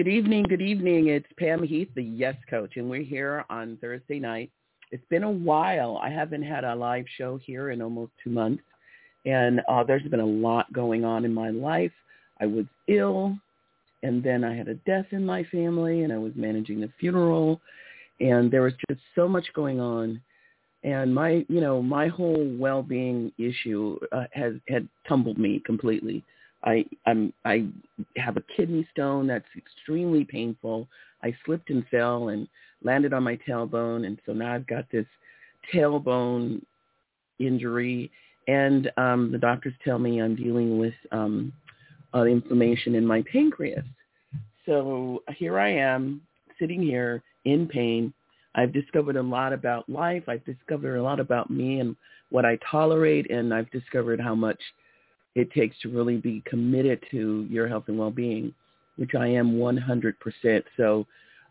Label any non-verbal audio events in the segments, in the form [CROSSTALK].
Good evening, good evening. It's Pam Heath, the Yes Coach, and we're here on Thursday night. It's been a while. I haven't had a live show here in almost two months, and uh, there's been a lot going on in my life. I was ill, and then I had a death in my family, and I was managing the funeral, and there was just so much going on. And my, you know, my whole well-being issue uh, has had tumbled me completely. I I'm I have a kidney stone that's extremely painful. I slipped and fell and landed on my tailbone, and so now I've got this tailbone injury, and um, the doctors tell me I'm dealing with um, uh, inflammation in my pancreas. So here I am sitting here in pain. I've discovered a lot about life. I've discovered a lot about me and what I tolerate, and I've discovered how much it takes to really be committed to your health and well-being, which I am 100%. So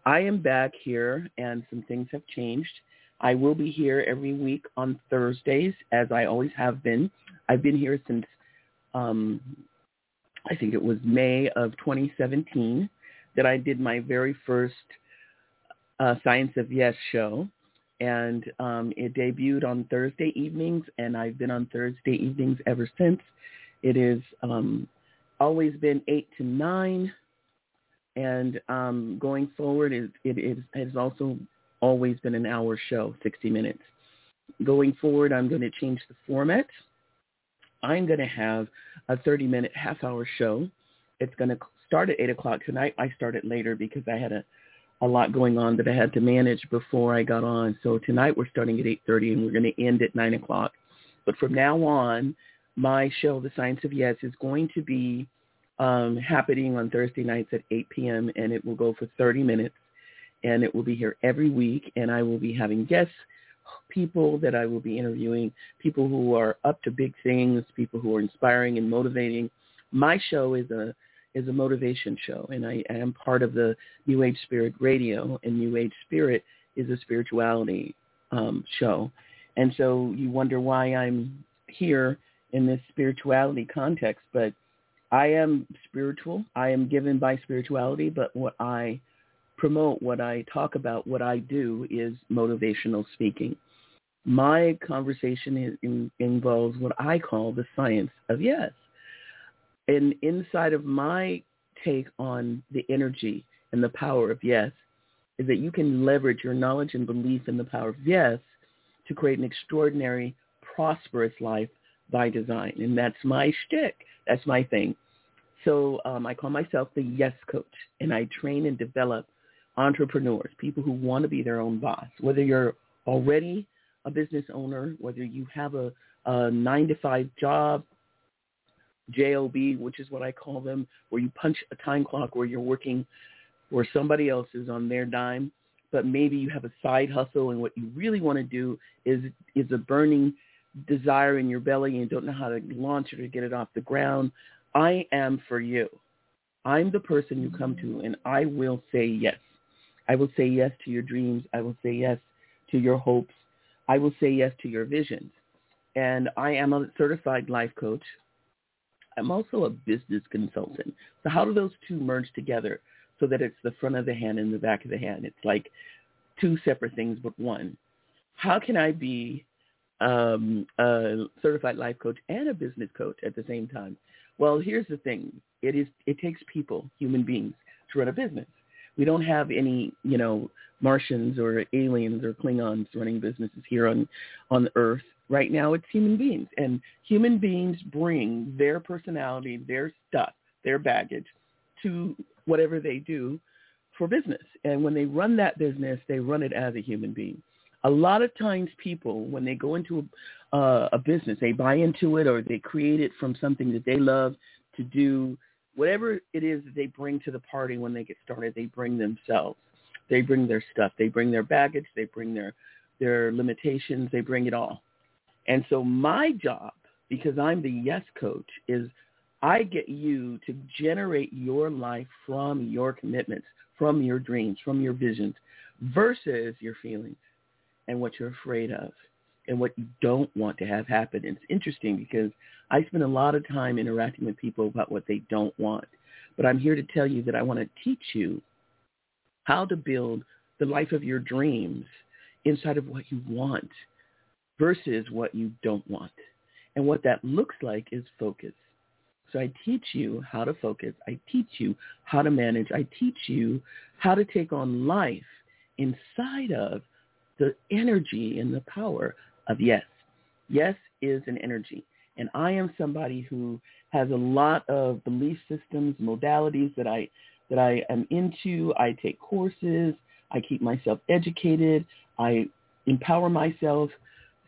I am back here and some things have changed. I will be here every week on Thursdays as I always have been. I've been here since um, I think it was May of 2017 that I did my very first uh, Science of Yes show. And um, it debuted on Thursday evenings, and I've been on Thursday evenings ever since. It is um, always been 8 to 9, and um, going forward, it, it, it has also always been an hour show, 60 minutes. Going forward, I'm going to change the format. I'm going to have a 30-minute half-hour show. It's going to start at 8 o'clock tonight. I started later because I had a, a lot going on that I had to manage before I got on. So tonight we're starting at 8.30 and we're going to end at 9 o'clock. But from now on, my show, The Science of Yes, is going to be um, happening on Thursday nights at 8 p.m. and it will go for 30 minutes and it will be here every week and I will be having guests, people that I will be interviewing, people who are up to big things, people who are inspiring and motivating. My show is a is a motivation show and I, I am part of the New Age Spirit Radio and New Age Spirit is a spirituality um, show. And so you wonder why I'm here in this spirituality context, but I am spiritual. I am given by spirituality, but what I promote, what I talk about, what I do is motivational speaking. My conversation is, in, involves what I call the science of yes. And inside of my take on the energy and the power of yes is that you can leverage your knowledge and belief in the power of yes to create an extraordinary, prosperous life by design. And that's my shtick. That's my thing. So um, I call myself the yes coach, and I train and develop entrepreneurs, people who want to be their own boss, whether you're already a business owner, whether you have a, a nine to five job, JOB, which is what I call them, where you punch a time clock where you're working where somebody else is on their dime, but maybe you have a side hustle and what you really want to do is is a burning desire in your belly and you don't know how to launch it or get it off the ground. I am for you. I'm the person you come to and I will say yes. I will say yes to your dreams. I will say yes to your hopes. I will say yes to your visions. And I am a certified life coach. I'm also a business consultant. So how do those two merge together so that it's the front of the hand and the back of the hand? It's like two separate things, but one. How can I be um, a certified life coach and a business coach at the same time? Well, here's the thing. It is it takes people, human beings, to run a business. We don't have any, you know, Martians or aliens or Klingons running businesses here on on Earth. Right now, it's human beings, and human beings bring their personality, their stuff, their baggage to whatever they do for business. And when they run that business, they run it as a human being. A lot of times people, when they go into a, uh, a business, they buy into it or they create it from something that they love to do. Whatever it is that they bring to the party when they get started, they bring themselves. They bring their stuff. They bring their baggage. They bring their, their limitations. They bring it all. And so my job, because I'm the yes coach, is I get you to generate your life from your commitments, from your dreams, from your visions, versus your feelings and what you're afraid of and what you don't want to have happen. It's interesting because I spend a lot of time interacting with people about what they don't want. But I'm here to tell you that I want to teach you how to build the life of your dreams inside of what you want versus what you don't want. And what that looks like is focus. So I teach you how to focus. I teach you how to manage. I teach you how to take on life inside of the energy and the power of yes. Yes is an energy. And I am somebody who has a lot of belief systems, modalities that I that I am into. I take courses. I keep myself educated. I empower myself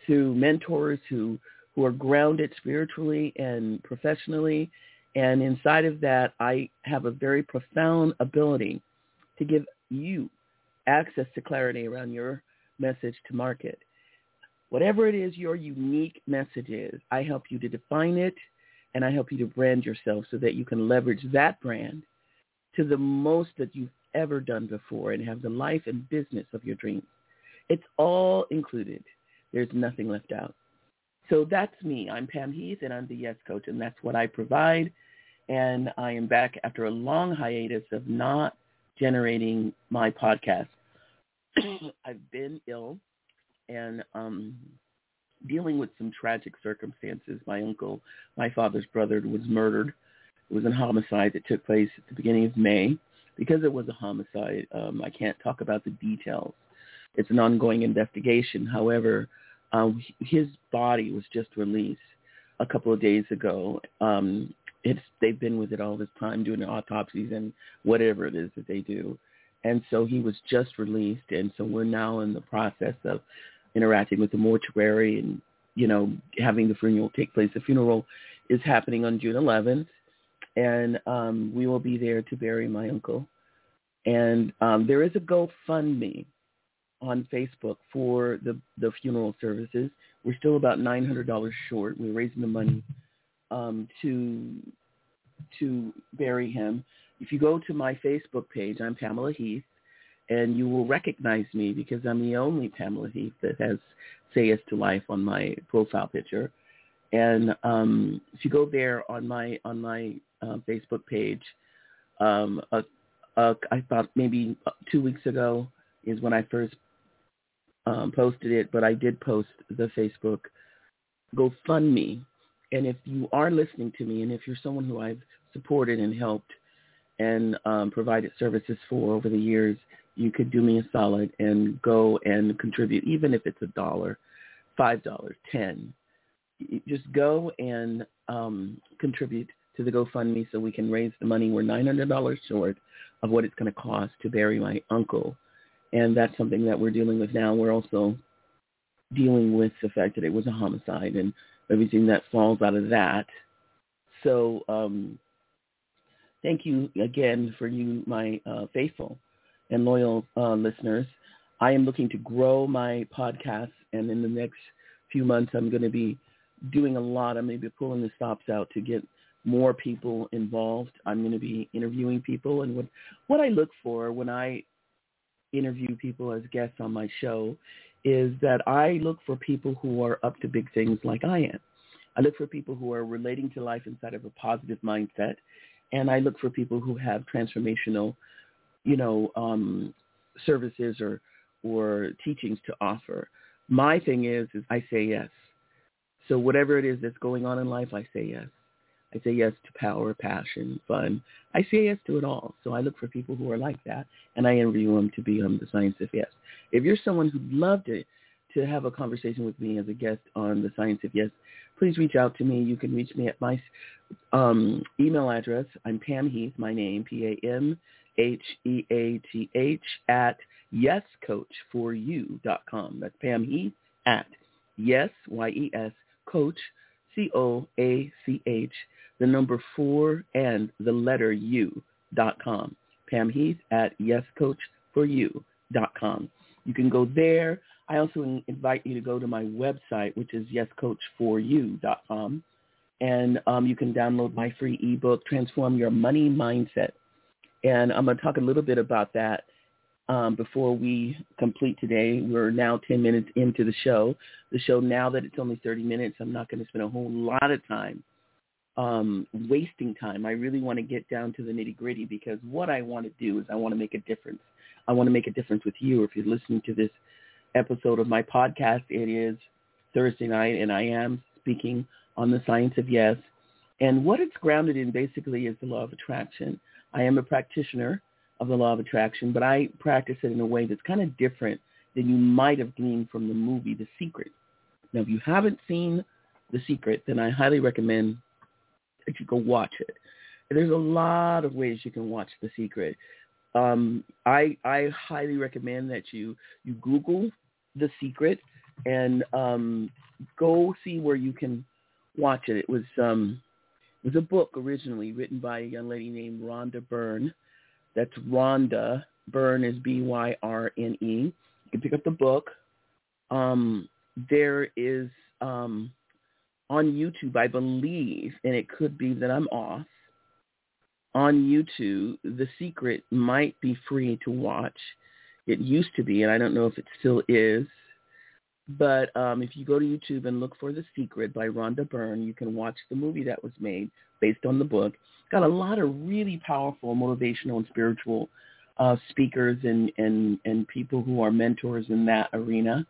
through mentors who who are grounded spiritually and professionally. And inside of that, I have a very profound ability to give you access to clarity around your message to market. Whatever it is your unique message is, I help you to define it and I help you to brand yourself so that you can leverage that brand to the most that you've ever done before and have the life and business of your dreams. It's all included. There's nothing left out. So that's me. I'm Pam Heath, and I'm the Yes Coach, and that's what I provide. And I am back after a long hiatus of not generating my podcast. [COUGHS] I've been ill and um, dealing with some tragic circumstances. My uncle, my father's brother, was murdered. It was a homicide that took place at the beginning of May. Because it was a homicide, um, I can't talk about the details. It's an ongoing investigation. However, um, his body was just released a couple of days ago. Um, it's they've been with it all this time doing autopsies and whatever it is that they do, and so he was just released, and so we're now in the process of interacting with the mortuary and you know having the funeral take place. The funeral is happening on June 11th, and um, we will be there to bury my uncle. And um, there is a GoFundMe on Facebook for the, the funeral services. We're still about $900 short. We're raising the money um, to to bury him. If you go to my Facebook page, I'm Pamela Heath, and you will recognize me because I'm the only Pamela Heath that has Say Yes to Life on my profile picture. And um, if you go there on my on my uh, Facebook page, um, uh, uh, I thought maybe two weeks ago is when I first um, posted it, but I did post the Facebook GoFundMe. And if you are listening to me, and if you're someone who I've supported and helped and um, provided services for over the years, you could do me a solid and go and contribute, even if it's a dollar, five dollars, ten. Just go and um, contribute to the GoFundMe so we can raise the money. We're nine hundred dollars short of what it's going to cost to bury my uncle and that's something that we're dealing with now. We're also dealing with the fact that it was a homicide and everything that falls out of that. So um, thank you again for you, my uh, faithful and loyal uh, listeners. I am looking to grow my podcast, and in the next few months, I'm going to be doing a lot. I'm maybe pulling the stops out to get more people involved. I'm going to be interviewing people, and what what I look for when I interview people as guests on my show is that I look for people who are up to big things like I am. I look for people who are relating to life inside of a positive mindset, and I look for people who have transformational, you know, um, services or or teachings to offer. My thing is, is I say yes. So whatever it is that's going on in life, I say yes. I say yes to power, passion, fun. I say yes to it all. So I look for people who are like that, and I interview them to be on the Science of Yes. If you're someone who'd love to to have a conversation with me as a guest on the Science of Yes, please reach out to me. You can reach me at my um, email address. I'm Pam Heath, my name, P-A-M H-E-A-T-H at yescoach4u.com. That's Pam Heath at yes, Y-E-S, coach, C-O-A-C-H, the number four and the letter U dot com. Pam Heath at yescoach4u.com. You can go there. I also invite you to go to my website, which is yescoach4u.com. And um, you can download my free ebook, Transform Your Money Mindset. And I'm going to talk a little bit about that um, before we complete today. We're now 10 minutes into the show. The show, now that it's only 30 minutes, I'm not going to spend a whole lot of time um, wasting time. I really want to get down to the nitty gritty because what I want to do is I want to make a difference. I want to make a difference with you. If you're listening to this episode of my podcast, it is Thursday night, and I am speaking on the science of yes. And what it's grounded in basically is the law of attraction. I am a practitioner of the law of attraction, but I practice it in a way that's kind of different than you might have gleaned from the movie The Secret. Now, if you haven't seen The Secret, then I highly recommend that you go watch it. There's a lot of ways you can watch The Secret. Um, I I highly recommend that you you Google The Secret and um, go see where you can watch it. It was um, it was a book originally written by a young lady named Rhonda Byrne. That's Rhonda Byrne is B Y R N E. You can pick up the book. Um, there is um, on YouTube, I believe, and it could be that I'm off. On YouTube, The Secret might be free to watch. It used to be, and I don't know if it still is. But um, if you go to YouTube and look for The Secret by Rhonda Byrne, you can watch the movie that was made based on the book. Got a lot of really powerful motivational and spiritual uh, speakers and, and, and people who are mentors in that arena.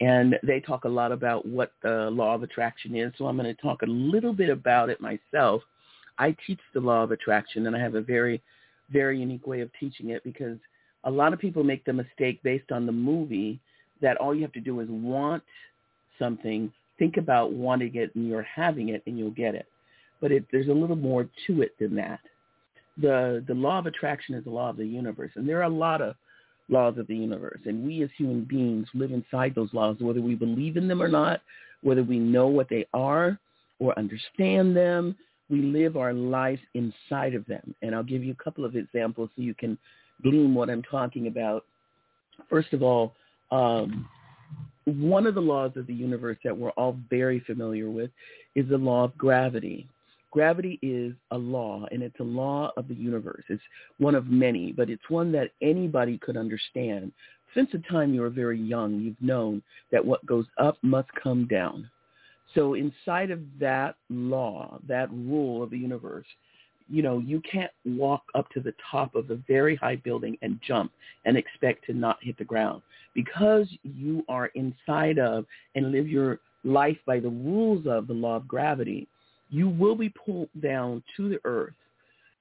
And they talk a lot about what the law of attraction is. So I'm going to talk a little bit about it myself. I teach the law of attraction, and I have a very, very unique way of teaching it because a lot of people make the mistake based on the movie that all you have to do is want something, think about wanting it, and you're having it, and you'll get it. But it, there's a little more to it than that. The the law of attraction is the law of the universe, and there are a lot of laws of the universe, and we as human beings live inside those laws, whether we believe in them or not, whether we know what they are or understand them. We live our lives inside of them, and I'll give you a couple of examples so you can glean what I'm talking about. First of all, um, one of the laws of the universe that we're all very familiar with is the law of gravity. Gravity is a law, and it's a law of the universe. It's one of many, but it's one that anybody could understand. Since the time you were very young, you've known that what goes up must come down. So inside of that law, that rule of the universe, you know, you can't walk up to the top of a very high building and jump and expect to not hit the ground because you are inside of and live your life by the rules of the law of gravity. You will be pulled down to the earth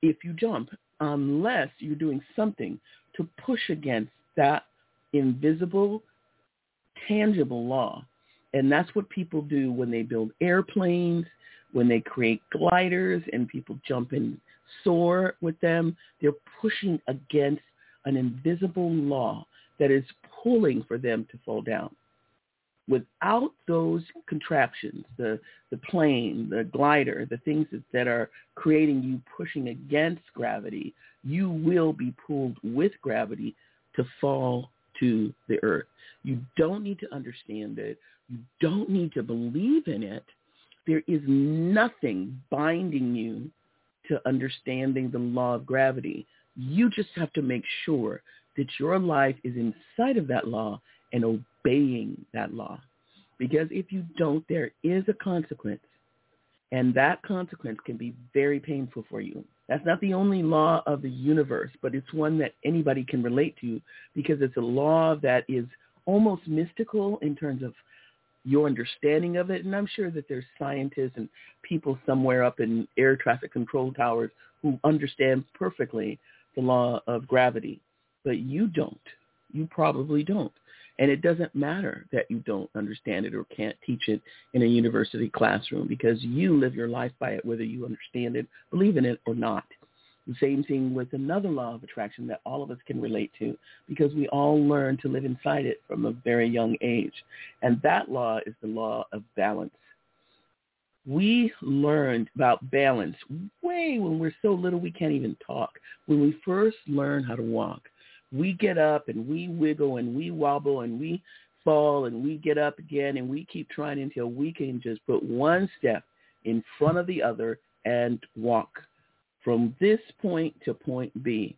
if you jump unless you're doing something to push against that invisible, tangible law. And that's what people do when they build airplanes, when they create gliders and people jump and soar with them, they're pushing against an invisible law that is pulling for them to fall down. Without those contraptions, the, the plane, the glider, the things that, that are creating you pushing against gravity, you will be pulled with gravity to fall to the earth. You don't need to understand it. You don't need to believe in it. There is nothing binding you to understanding the law of gravity. You just have to make sure that your life is inside of that law and obeying that law. Because if you don't, there is a consequence. And that consequence can be very painful for you. That's not the only law of the universe, but it's one that anybody can relate to because it's a law that is almost mystical in terms of your understanding of it. And I'm sure that there's scientists and people somewhere up in air traffic control towers who understand perfectly the law of gravity. But you don't. You probably don't. And it doesn't matter that you don't understand it or can't teach it in a university classroom because you live your life by it whether you understand it, believe in it or not. The same thing with another law of attraction that all of us can relate to because we all learn to live inside it from a very young age. And that law is the law of balance. We learned about balance way when we're so little we can't even talk. When we first learn how to walk, we get up and we wiggle and we wobble and we fall and we get up again and we keep trying until we can just put one step in front of the other and walk from this point to point B.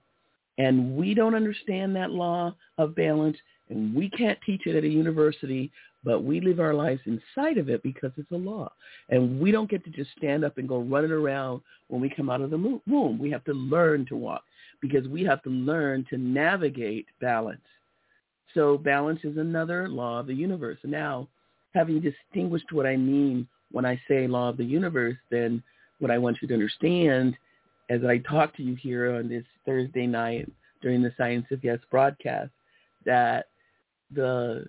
And we don't understand that law of balance, and we can't teach it at a university, but we live our lives inside of it because it's a law. And we don't get to just stand up and go running around when we come out of the womb. We have to learn to walk because we have to learn to navigate balance. So balance is another law of the universe. Now, having distinguished what I mean when I say law of the universe, then what I want you to understand as I talk to you here on this Thursday night during the Science of Yes broadcast, that the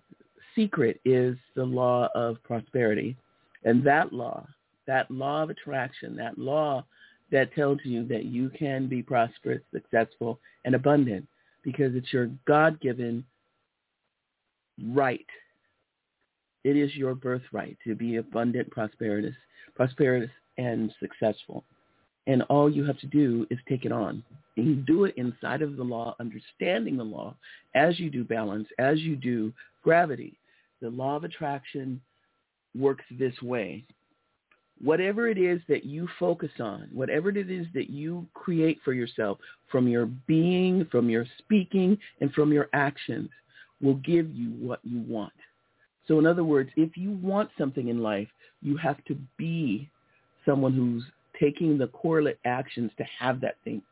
secret is the law of prosperity. And that law, that law of attraction, that law that tells you that you can be prosperous, successful, and abundant because it's your God-given right. It is your birthright to be abundant, prosperous, prosperous, and successful. And all you have to do is take it on. And you do it inside of the law, understanding the law, as you do balance, as you do gravity. The law of attraction works this way. Whatever it is that you focus on, whatever it is that you create for yourself from your being, from your speaking, and from your actions will give you what you want. So in other words, if you want something in life, you have to be someone who's taking the correlate actions to have that thing.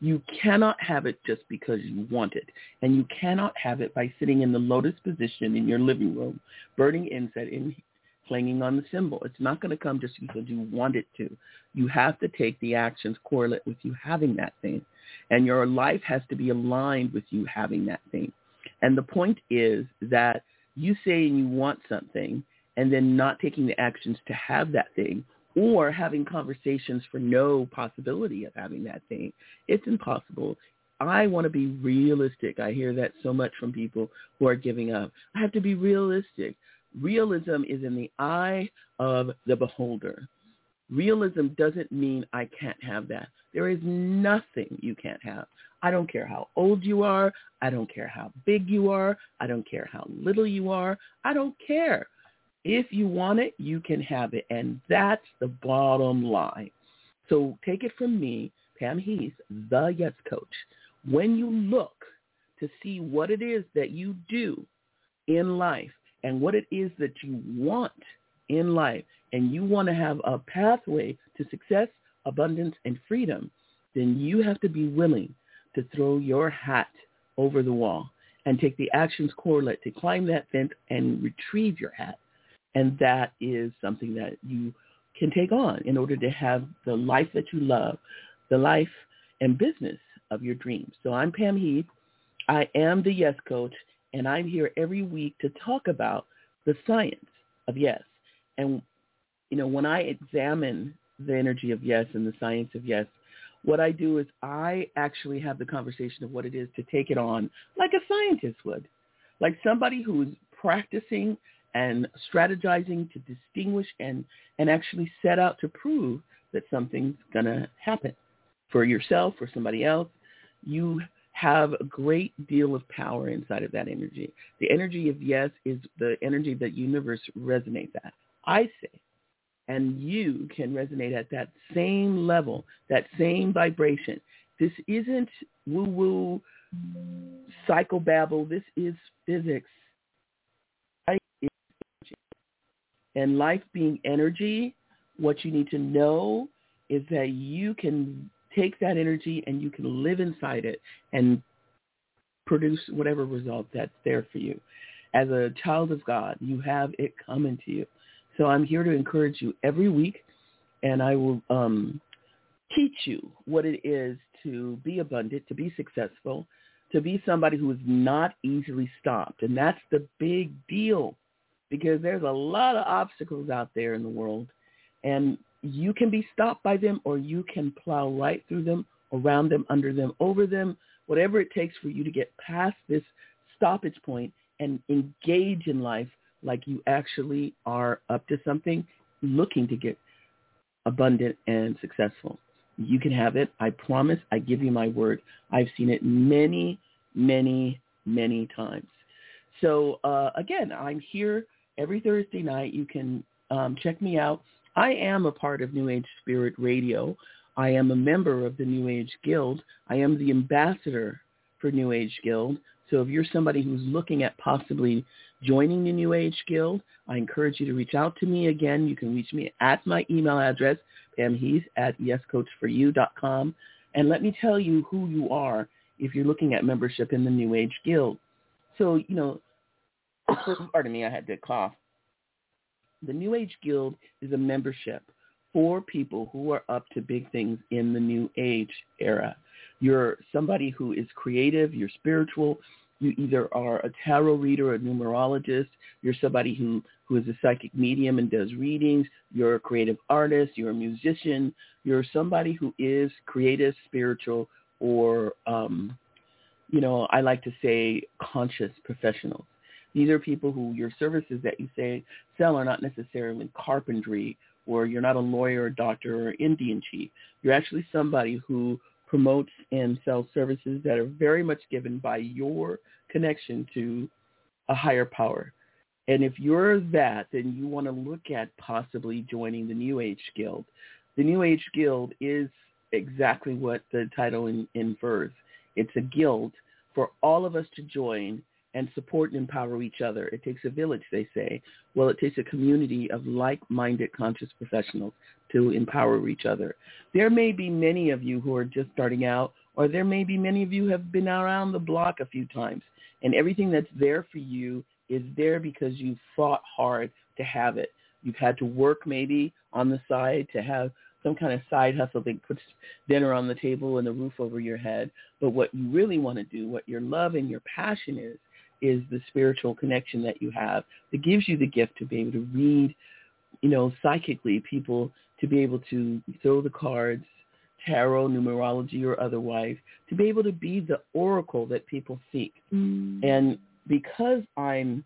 You cannot have it just because you want it. And you cannot have it by sitting in the lotus position in your living room, burning incense and clanging on the cymbal. It's not going to come just because you want it to. You have to take the actions correlate with you having that thing. And your life has to be aligned with you having that thing. And the point is that you saying you want something and then not taking the actions to have that thing or having conversations for no possibility of having that thing. It's impossible. I want to be realistic. I hear that so much from people who are giving up. I have to be realistic. Realism is in the eye of the beholder. Realism doesn't mean I can't have that. There is nothing you can't have. I don't care how old you are. I don't care how big you are. I don't care how little you are. I don't care. If you want it, you can have it. And that's the bottom line. So take it from me, Pam Heath, the Yes Coach. When you look to see what it is that you do in life and what it is that you want in life, and you want to have a pathway to success, abundance, and freedom, then you have to be willing to throw your hat over the wall and take the actions correlate to climb that fence and retrieve your hat. And that is something that you can take on in order to have the life that you love, the life and business of your dreams. So I'm Pam Heath. I am the Yes Coach, and I'm here every week to talk about the science of yes. And, you know, when I examine the energy of yes and the science of yes, what I do is I actually have the conversation of what it is to take it on like a scientist would, like somebody who is practicing and strategizing to distinguish and, and actually set out to prove that something's going to happen for yourself or somebody else. You have a great deal of power inside of that energy. The energy of yes is the energy that universe resonates at. I say, and you can resonate at that same level, that same vibration. This isn't woo-woo psychobabble. This is physics. And life being energy, what you need to know is that you can take that energy and you can live inside it and produce whatever result that's there for you. as a child of God, you have it coming to you. So I'm here to encourage you every week, and I will um, teach you what it is to be abundant, to be successful, to be somebody who is not easily stopped. And that's the big deal because there's a lot of obstacles out there in the world. And you can be stopped by them or you can plow right through them, around them, under them, over them, whatever it takes for you to get past this stoppage point and engage in life like you actually are up to something, looking to get abundant and successful. You can have it. I promise. I give you my word. I've seen it many, many, many times. So uh, again, I'm here every Thursday night. You can um, check me out. I am a part of New Age Spirit Radio. I am a member of the New Age Guild. I am the ambassador for New Age Guild. So if you're somebody who's looking at possibly joining the New Age Guild, I encourage you to reach out to me. Again, you can reach me at my email address, Pam Heath at yescoach4u.com. And let me tell you who you are if you're looking at membership in the New Age Guild. So, you know, pardon me, I had to cough. The New Age Guild is a membership for people who are up to big things in the New Age era. You're somebody who is creative, you're spiritual, you either are a tarot reader or a numerologist, you're somebody who, who is a psychic medium and does readings, you're a creative artist, you're a musician, you're somebody who is creative, spiritual, or, um, you know, I like to say conscious professionals. These are people who your services that you say sell are not necessarily carpentry or you're not a lawyer or doctor or Indian chief. You're actually somebody who promotes and sells services that are very much given by your connection to a higher power. And if you're that, then you want to look at possibly joining the New Age Guild. The New Age Guild is exactly what the title in, infers. It's a guild for all of us to join and support and empower each other. It takes a village, they say. Well, it takes a community of like-minded conscious professionals to empower each other. There may be many of you who are just starting out, or there may be many of you have been around the block a few times, and everything that's there for you is there because you fought hard to have it. You've had to work maybe on the side to have some kind of side hustle that puts dinner on the table and a roof over your head. But what you really want to do, what your love and your passion is, is the spiritual connection that you have that gives you the gift to be able to read, you know, psychically people to be able to throw the cards, tarot, numerology, or otherwise, to be able to be the oracle that people seek. Mm. And because I'm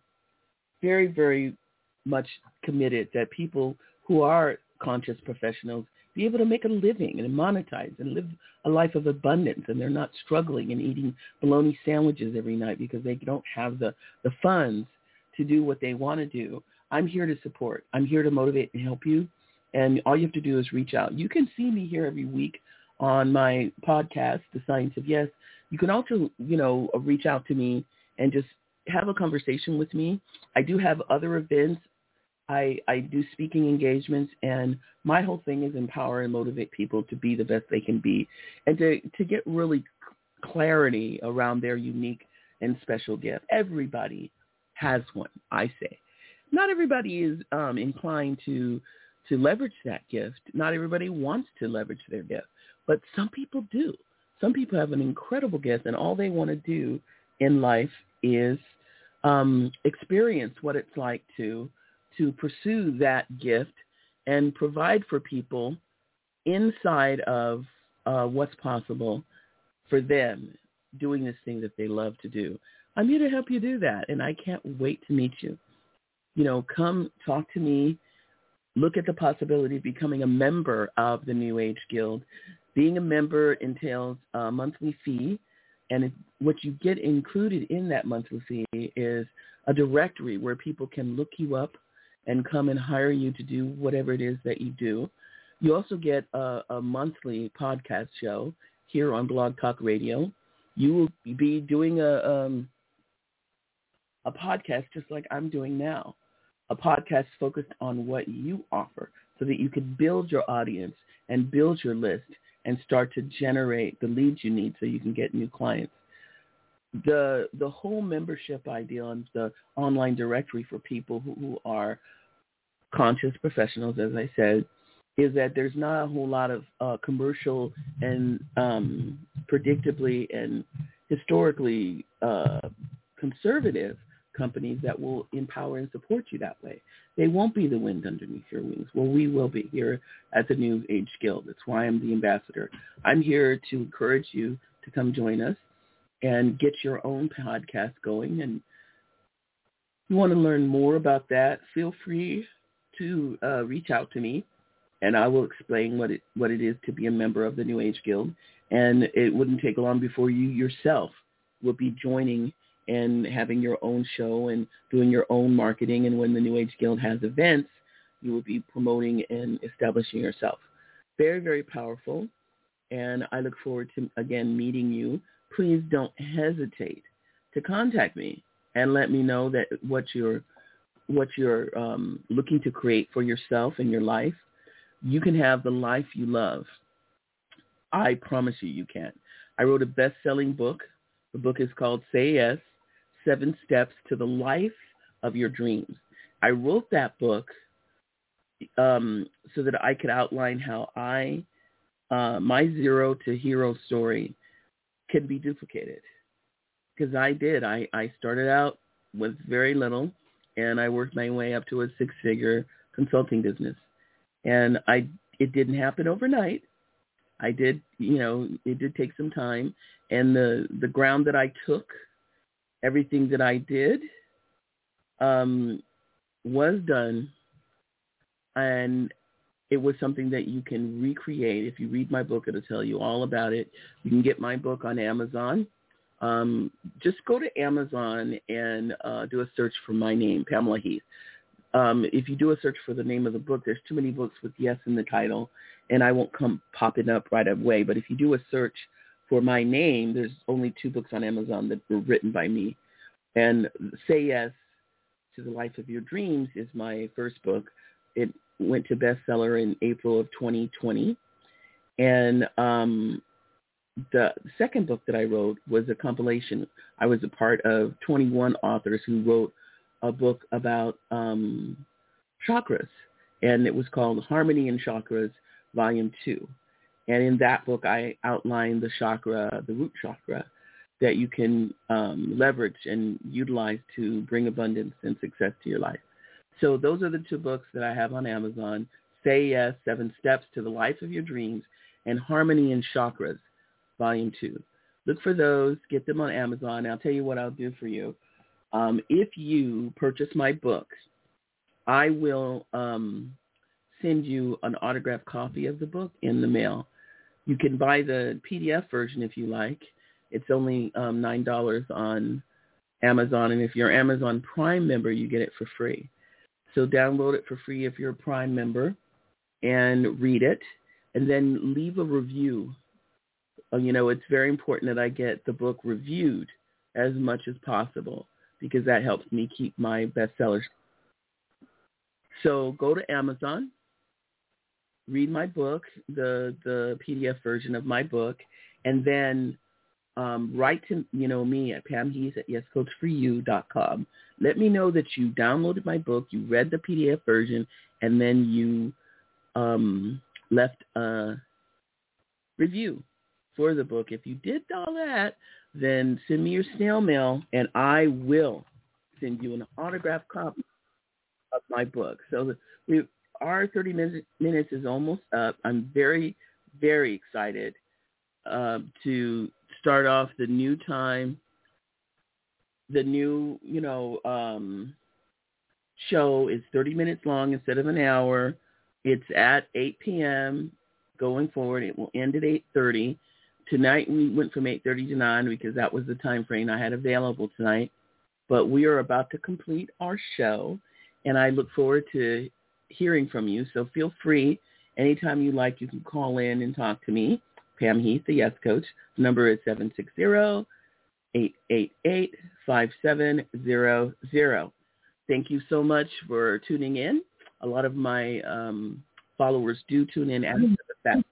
very, very much committed that people who are conscious professionals be able to make a living and monetize and live a life of abundance and they're not struggling and eating bologna sandwiches every night because they don't have the, the funds to do what they want to do. I'm here to support. I'm here to motivate and help you. And all you have to do is reach out. You can see me here every week on my podcast, The Science of Yes. You can also, you know, reach out to me and just have a conversation with me. I do have other events I, I do speaking engagements, and my whole thing is empower and motivate people to be the best they can be, and to to get really clarity around their unique and special gift. Everybody has one, I say. Not everybody is um, inclined to to leverage that gift. Not everybody wants to leverage their gift, but some people do. Some people have an incredible gift, and all they want to do in life is um, experience what it's like to to pursue that gift and provide for people inside of uh, what's possible for them doing this thing that they love to do. I'm here to help you do that, and I can't wait to meet you. You know, come talk to me. Look at the possibility of becoming a member of the New Age Guild. Being a member entails a monthly fee, and what you get included in that monthly fee is a directory where people can look you up and come and hire you to do whatever it is that you do. You also get a, a monthly podcast show here on Blog Talk Radio. You will be doing a um, a podcast just like I'm doing now, a podcast focused on what you offer so that you can build your audience and build your list and start to generate the leads you need so you can get new clients. The the whole membership idea on the online directory for people who, who are conscious professionals, as I said, is that there's not a whole lot of uh, commercial and um, predictably and historically uh, conservative companies that will empower and support you that way. They won't be the wind underneath your wings. Well, we will be here at the New Age Guild. That's why I'm the ambassador. I'm here to encourage you to come join us and get your own podcast going. And you want to learn more about that, feel free to uh, reach out to me, and I will explain what it what it is to be a member of the New Age Guild. And it wouldn't take long before you yourself will be joining and having your own show and doing your own marketing. And when the New Age Guild has events, you will be promoting and establishing yourself. Very, very powerful. And I look forward to, again, meeting you. Please don't hesitate to contact me and let me know that what you're, what you're um, looking to create for yourself and your life. You can have the life you love. I promise you, you can. I wrote a best-selling book. The book is called Say Yes, Seven Steps to the Life of Your Dreams. I wrote that book um, so that I could outline how I, uh, my zero to hero story can be duplicated. Because I did. I, I started out with very little, and I worked my way up to a six-figure consulting business. And I, it didn't happen overnight. I did, you know, it did take some time. And the, the ground that I took – everything that I did um, was done, and it was something that you can recreate. If you read my book, it'll tell you all about it. You can get my book on Amazon. Um, just go to Amazon and uh, do a search for my name, Pamela Heath. Um, if you do a search for the name of the book, there's too many books with yes in the title, and I won't come popping up right away. But if you do a search for my name, there's only two books on Amazon that were written by me. And Say Yes to the Life of Your Dreams is my first book. It went to bestseller in April of 2020. And um, the second book that I wrote was a compilation. I was a part of 21 authors who wrote a book about um, chakras, and it was called Harmony in Chakras, Volume 2. And in that book, I outlined the chakra, the root chakra, that you can um, leverage and utilize to bring abundance and success to your life. So those are the two books that I have on Amazon. Say Yes, Seven Steps to the Life of Your Dreams, and Harmony in Chakras, Volume 2. Look for those. Get them on Amazon. I'll tell you what I'll do for you. Um, if you purchase my books, I will um, send you an autographed copy of the book in the mail. You can buy the PDF version if you like. It's only um, $9 on Amazon. And if you're an Amazon Prime member, you get it for free. So download it for free if you're a Prime member and read it. And then leave a review. Uh, you know, it's very important that I get the book reviewed as much as possible because that helps me keep my bestsellers. So go to Amazon, read my book, the the PDF version of my book, and then um, write to you know me at pamheath at yescoach4u.com. Let me know that you downloaded my book, you read the PDF version, and then you um, left a review for the book. If you did all that, then send me your snail mail, and I will send you an autographed copy of my book. So we, our 30 minutes, minutes is almost up. I'm very, very excited uh, to start off the new time, the new, you know, um, show is 30 minutes long instead of an hour. It's at 8 p.m. going forward. It will end at 8.30. Tonight we went from 8.30 to 9 because that was the time frame I had available tonight. But we are about to complete our show, and I look forward to hearing from you. So feel free. Anytime you like, you can call in and talk to me. Pam Heath, the Yes Coach. Number is 760-888-5700. Thank you so much for tuning in. A lot of my um, followers do tune in after the fact.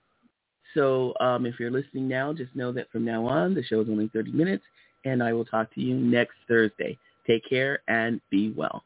So um, if you're listening now, just know that from now on, the show is only 30 minutes and I will talk to you next Thursday. Take care and be well.